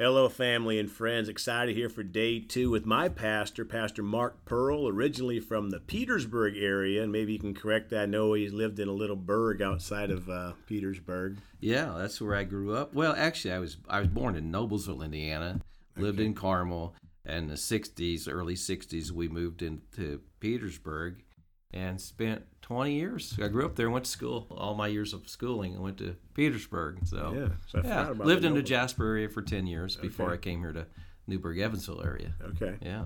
Hello, family and friends. Excited here for day two with my pastor, Pastor Mark Pearl, originally from the Petersburg area. And maybe you can correct that. I know he's lived in a little burg outside of uh, Petersburg. Yeah, that's where I grew up. Well, actually, I was I was born in Noblesville, Indiana. Lived in Carmel. In the '60s, early '60s, we moved into Petersburg, and spent 20 years. I grew up there, went to school all my years of schooling. I went to Petersburg. So Yeah, so I yeah, about lived in the Jasper area for 10 years before I came here to Newburgh Evansville area. Okay. Yeah.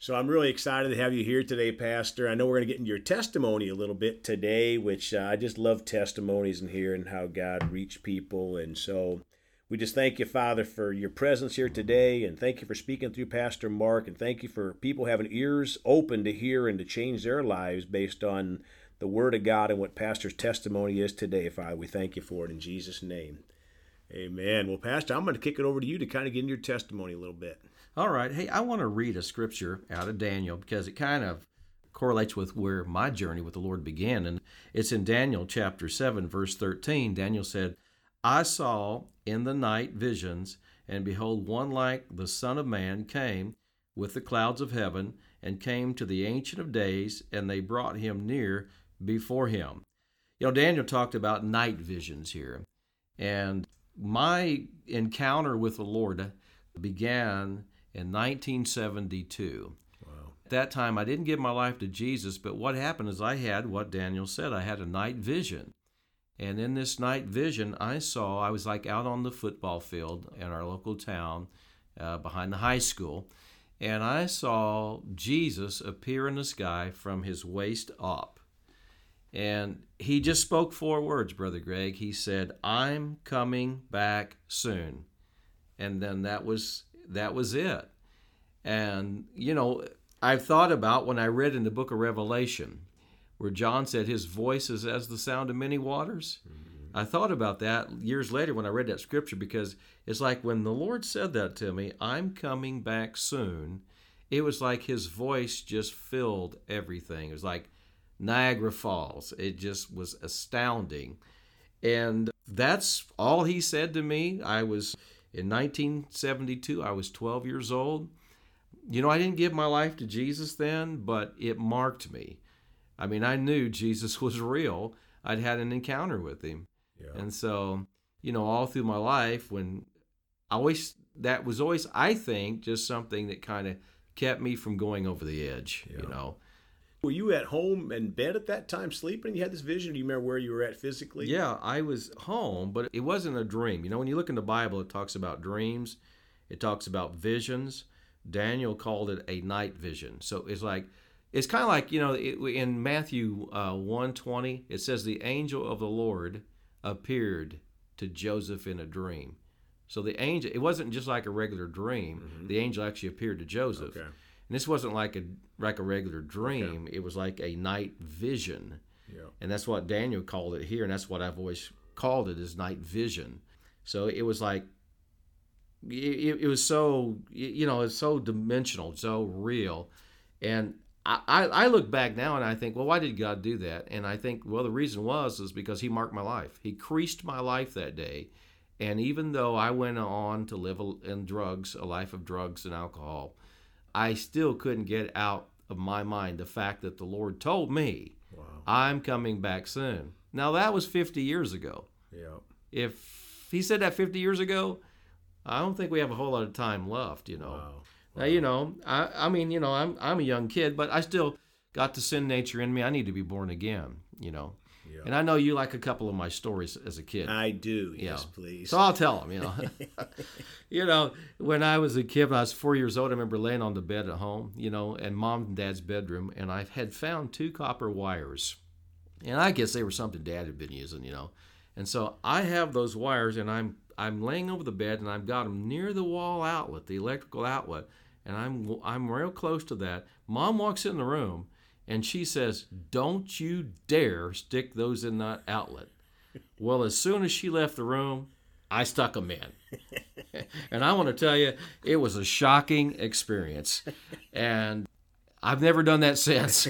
So I'm really excited to have you here today, Pastor. I know we're going to get into your testimony a little bit today, which uh, I just love testimonies and hearing how God reached people. And so we just thank you, Father, for your presence here today, and thank you for speaking through Pastor Mark, and thank you for people having ears open to hear and to change their lives based on the Word of God and what Pastor's testimony is today, Father. We thank you for it in Jesus' name. Amen. Well, Pastor, I'm going to kick it over to you to kind of get into your testimony a little bit. All right. Hey, I want to read a scripture out of Daniel because it kind of correlates with where my journey with the Lord began. And it's in Daniel chapter 7, verse 13. Daniel said, I saw in the night visions, and behold, one like the Son of Man came with the clouds of heaven, and came to the Ancient of Days, and they brought him near before him. You know, Daniel talked about night visions here. And my encounter with the Lord began in 1972. Wow. At that time, I didn't give my life to Jesus, but what happened is I had what Daniel said I had a night vision. And in this night vision, I saw, I was like out on the football field in our local town uh, behind the high school, and I saw Jesus appear in the sky from his waist up. And he just spoke four words, Brother Greg. He said, I'm coming back soon. And then that was that was it. And you know, I've thought about when I read in the book of Revelation, where John said his voice is as the sound of many waters. Mm-hmm. I thought about that years later when I read that scripture because it's like when the Lord said that to me, I'm coming back soon, it was like his voice just filled everything. It was like Niagara Falls. It just was astounding. And that's all he said to me. I was in 1972, I was 12 years old. You know, I didn't give my life to Jesus then, but it marked me. I mean, I knew Jesus was real. I'd had an encounter with him. Yeah. And so, you know, all through my life, when I always, that was always, I think, just something that kind of kept me from going over the edge, you know. Were you at home in bed at that time sleeping? You had this vision? Do you remember where you were at physically? Yeah, I was home, but it wasn't a dream. You know, when you look in the Bible, it talks about dreams, it talks about visions. Daniel called it a night vision. So it's like, it's kind of like, you know, it, in Matthew uh, 120, it says, The angel of the Lord appeared to Joseph in a dream. So the angel, it wasn't just like a regular dream. The angel actually appeared to Joseph. Okay. And this wasn't like a like a regular dream. It was like a night vision. Yeah. And that's what Daniel called it here, and that's what I've always called it is night vision. So it was like it, it was so you know it's so dimensional, so real, and I, I look back now and I think, well, why did God do that? And I think, well, the reason was is because He marked my life. He creased my life that day, and even though I went on to live in drugs, a life of drugs and alcohol, I still couldn't get out of my mind the fact that the Lord told me Wow. I'm coming back soon. Now that was 50 years ago. Yeah. If he said that 50 years ago, I don't think we have a whole lot of time left, you know. Wow. Now, you know, I, I mean, you know, I'm I'm a young kid, but I still got the sin nature in me. I need to be born again, you know. Yeah. And I know you like a couple of my stories as a kid. I do. Yes, Yeah. please. So I'll tell them, you know. you know, when I was a kid, when I was four years old, I remember laying on the bed at home, you know, in mom and dad's bedroom, and I had found two copper wires. And I guess they were something dad had been using, you know. And so I have those wires, and I'm I'm laying over the bed, and I've got them near the wall outlet, the electrical outlet, and I'm I'm real close to that. Mom walks in the room, and she says, "Don't you dare stick those in that outlet." Well, as soon as she left the room, I stuck them in. and I want to tell you, it was a shocking experience. And I've never done that since.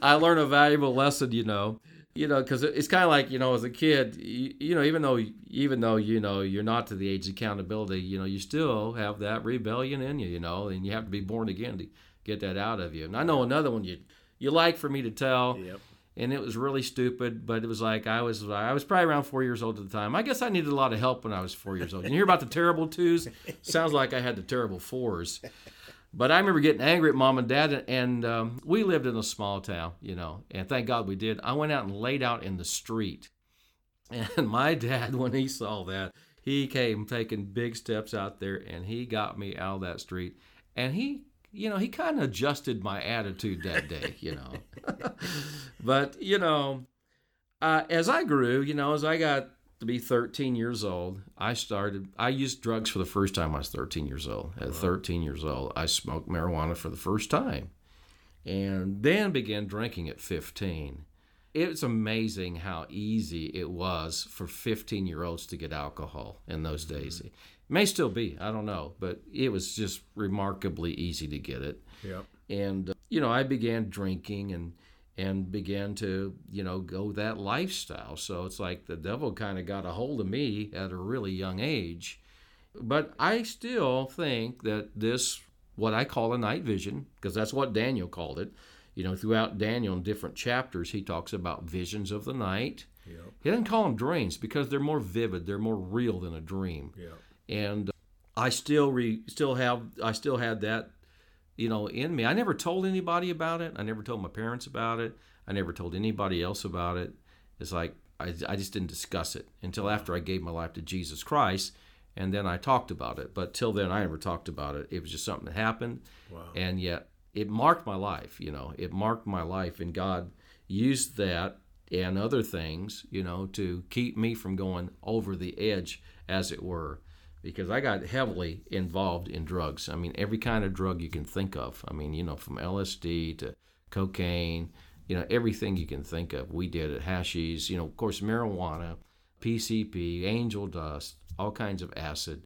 I learned a valuable lesson, you know. You know, because it's kind of like you know, as a kid, you, you, know, even though even though you know you're not to the age of accountability, you know, you still have that rebellion in you, you know, and you have to be born again to get that out of you. And I know another one you you like for me to tell. Yep. And it was really stupid, but it was like I was I was probably around four years old at the time. I guess I needed a lot of help when I was four years old. You hear about the terrible twos? Sounds like I had the terrible fours. But I remember getting angry at mom and dad, and um, we lived in a small town, you know, and thank God we did. I went out and laid out in the street. And my dad, when he saw that, he came taking big steps out there and he got me out of that street. And he, you know, he kind of adjusted my attitude that day, you know. but, you know, uh, as I grew, you know, as I got to be 13 years old, I started, I used drugs for the first time I was 13 years old. At 13 years old, I smoked marijuana for the first time and then began drinking at 15. It's amazing how easy it was for 15 year olds to get alcohol in those days. It may still be, I don't know, but it was just remarkably easy to get it. Yep. And, uh, you know, I began drinking and, and began to you know go that lifestyle so it's like the devil kind of got a hold of me at a really young age but i still think that this what i call a night vision because that's what daniel called it you know throughout daniel in different chapters he talks about visions of the night Yep. he doesn't call them dreams because they're more vivid they're more real than a dream Yep. and uh, I still re, still have I still had that you know in me. I never told anybody about it. I never told my parents about it. I never told anybody else about it. It's like I, I just didn't discuss it until after I gave my life to Jesus Christ, and then I talked about it. But till then, I never talked about it. It was just something that happened, Wow. and yet it marked my life. You know, it marked my life, and God used that and other things, you know, to keep me from going over the edge, as it were because I got heavily involved in drugs. I mean, every kind of drug you can think of. I mean, you know, from LSD to cocaine, you know, everything you can think of. We did it. Hashies, you know, of course, marijuana, PCP, angel dust, all kinds of acid.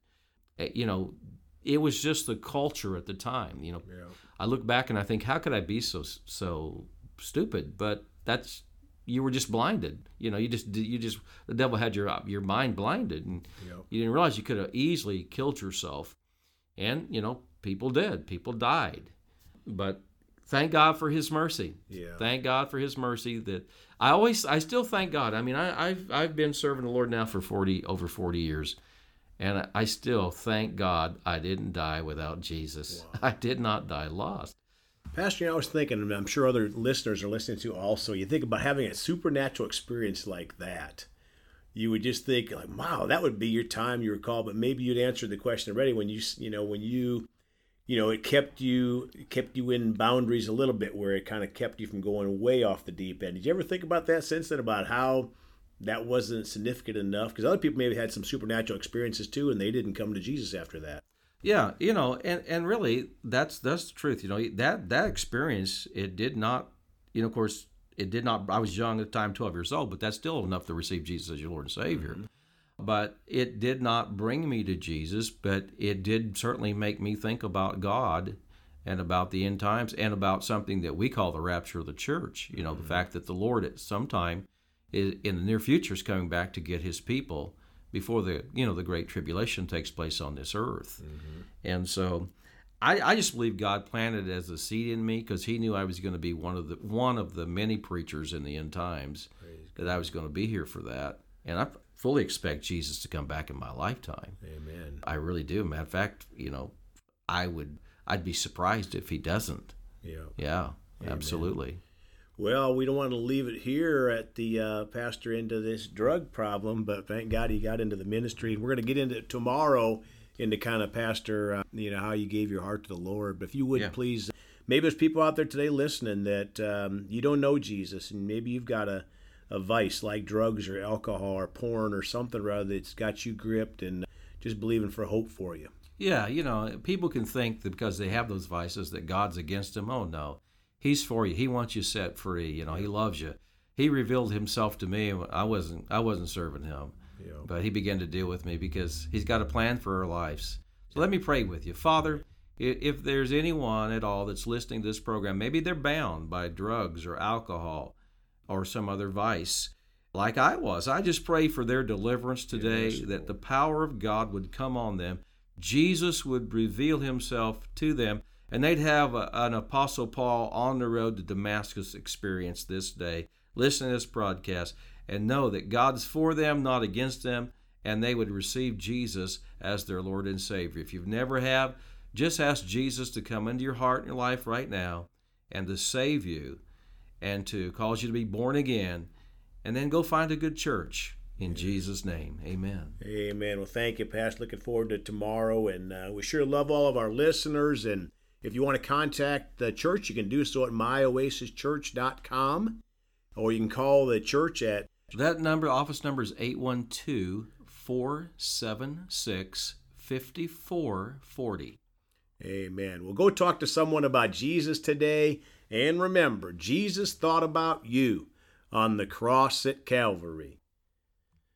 Eh, You know, it was just the culture at the time. You know, Yeah. I look back and I think, how could I be so so stupid? But that's you were just blinded. You know, you just you just the devil had your your mind blinded, and Yep. you didn't realize you could have easily killed yourself. And you know, people did. People died. But thank God for His mercy. Yeah. Thank God for His mercy. That I always, I still thank God. I mean, I, I've I've been serving the Lord now for forty over forty years, and I still thank God I didn't die without Jesus. I did not die lost. Pastor, you know, I was thinking, and I'm sure other listeners are listening to also, you think about having a supernatural experience like that. You would just think, like, wow, that would be your time, your call. but maybe you'd answered the question already when you, you know, when you, you know, it kept you, it kept you in boundaries a little bit where it kind of kept you from going way off the deep end. Did you ever think about that since then, about how that wasn't significant enough? Because other people maybe had some supernatural experiences too, and they didn't come to Jesus after that. Yeah, you know, and and really, that's that's the truth. You know, that that experience, it did not, you know, of course, it did not. I was young at the time, twelve years old, but that's still enough to receive Jesus as your Lord and Savior. Mm-hmm. But it did not bring me to Jesus, but it did certainly make me think about God and about the end times and about something that we call the rapture of the church. You know, the mm-hmm. fact that the Lord at some time in the near future is coming back to get his people before the you know the great tribulation takes place on this earth. Mm-hmm. And so I, I just believe God planted it as a seed in me because He knew I was going to be one of the one of the many preachers in the end times that I was going to be here for that, and I fully expect Jesus to come back in my lifetime. Amen. I really do. Matter of fact, you know, I would I'd be surprised if He doesn't. Yeah. Yeah, absolutely. Well, we don't want to leave it here at the uh, pastor into this drug problem, but thank God he got into the ministry. And we're going to get into it tomorrow into kind of pastor, uh, you know, how you gave your heart to the Lord. But if you would Yeah. please, maybe there's people out there today listening that um, you don't know Jesus, and maybe you've got a, a vice like drugs or alcohol or porn or something rather that's got you gripped and just believing for hope for you. Yeah, you know, people can think that because they have those vices that God's against them. Oh no, He's for you. He wants you set free. You know, He loves you. He revealed Himself to me. I wasn't. I wasn't serving Him, know. but He began to deal with me because He's got a plan for our lives. So let me pray with you, Father. If there's anyone at all that's listening to this program, maybe they're bound by drugs or alcohol. or some other vice like I was. I just pray for their deliverance today, yes, that the power of God would come on them. Jesus would reveal himself to them, and they'd have a, an Apostle Paul on the road to Damascus experience this day. Listen to this broadcast and know that God's for them, not against them, and they would receive Jesus as their Lord and Savior. If you've never have, just ask Jesus to come into your heart and your life right now and to save you and to cause you to be born again and then go find a good church in Jesus' name. Amen. Amen. Well, thank you, Pastor. Looking forward to tomorrow. And uh, we sure love all of our listeners. And if you want to contact the church, you can do so at myoasischurch.com or you can call the church at. That number, office number is 812 476 5440. Amen. Well, go talk to someone about Jesus today. And remember, Jesus thought about you on the cross at Calvary.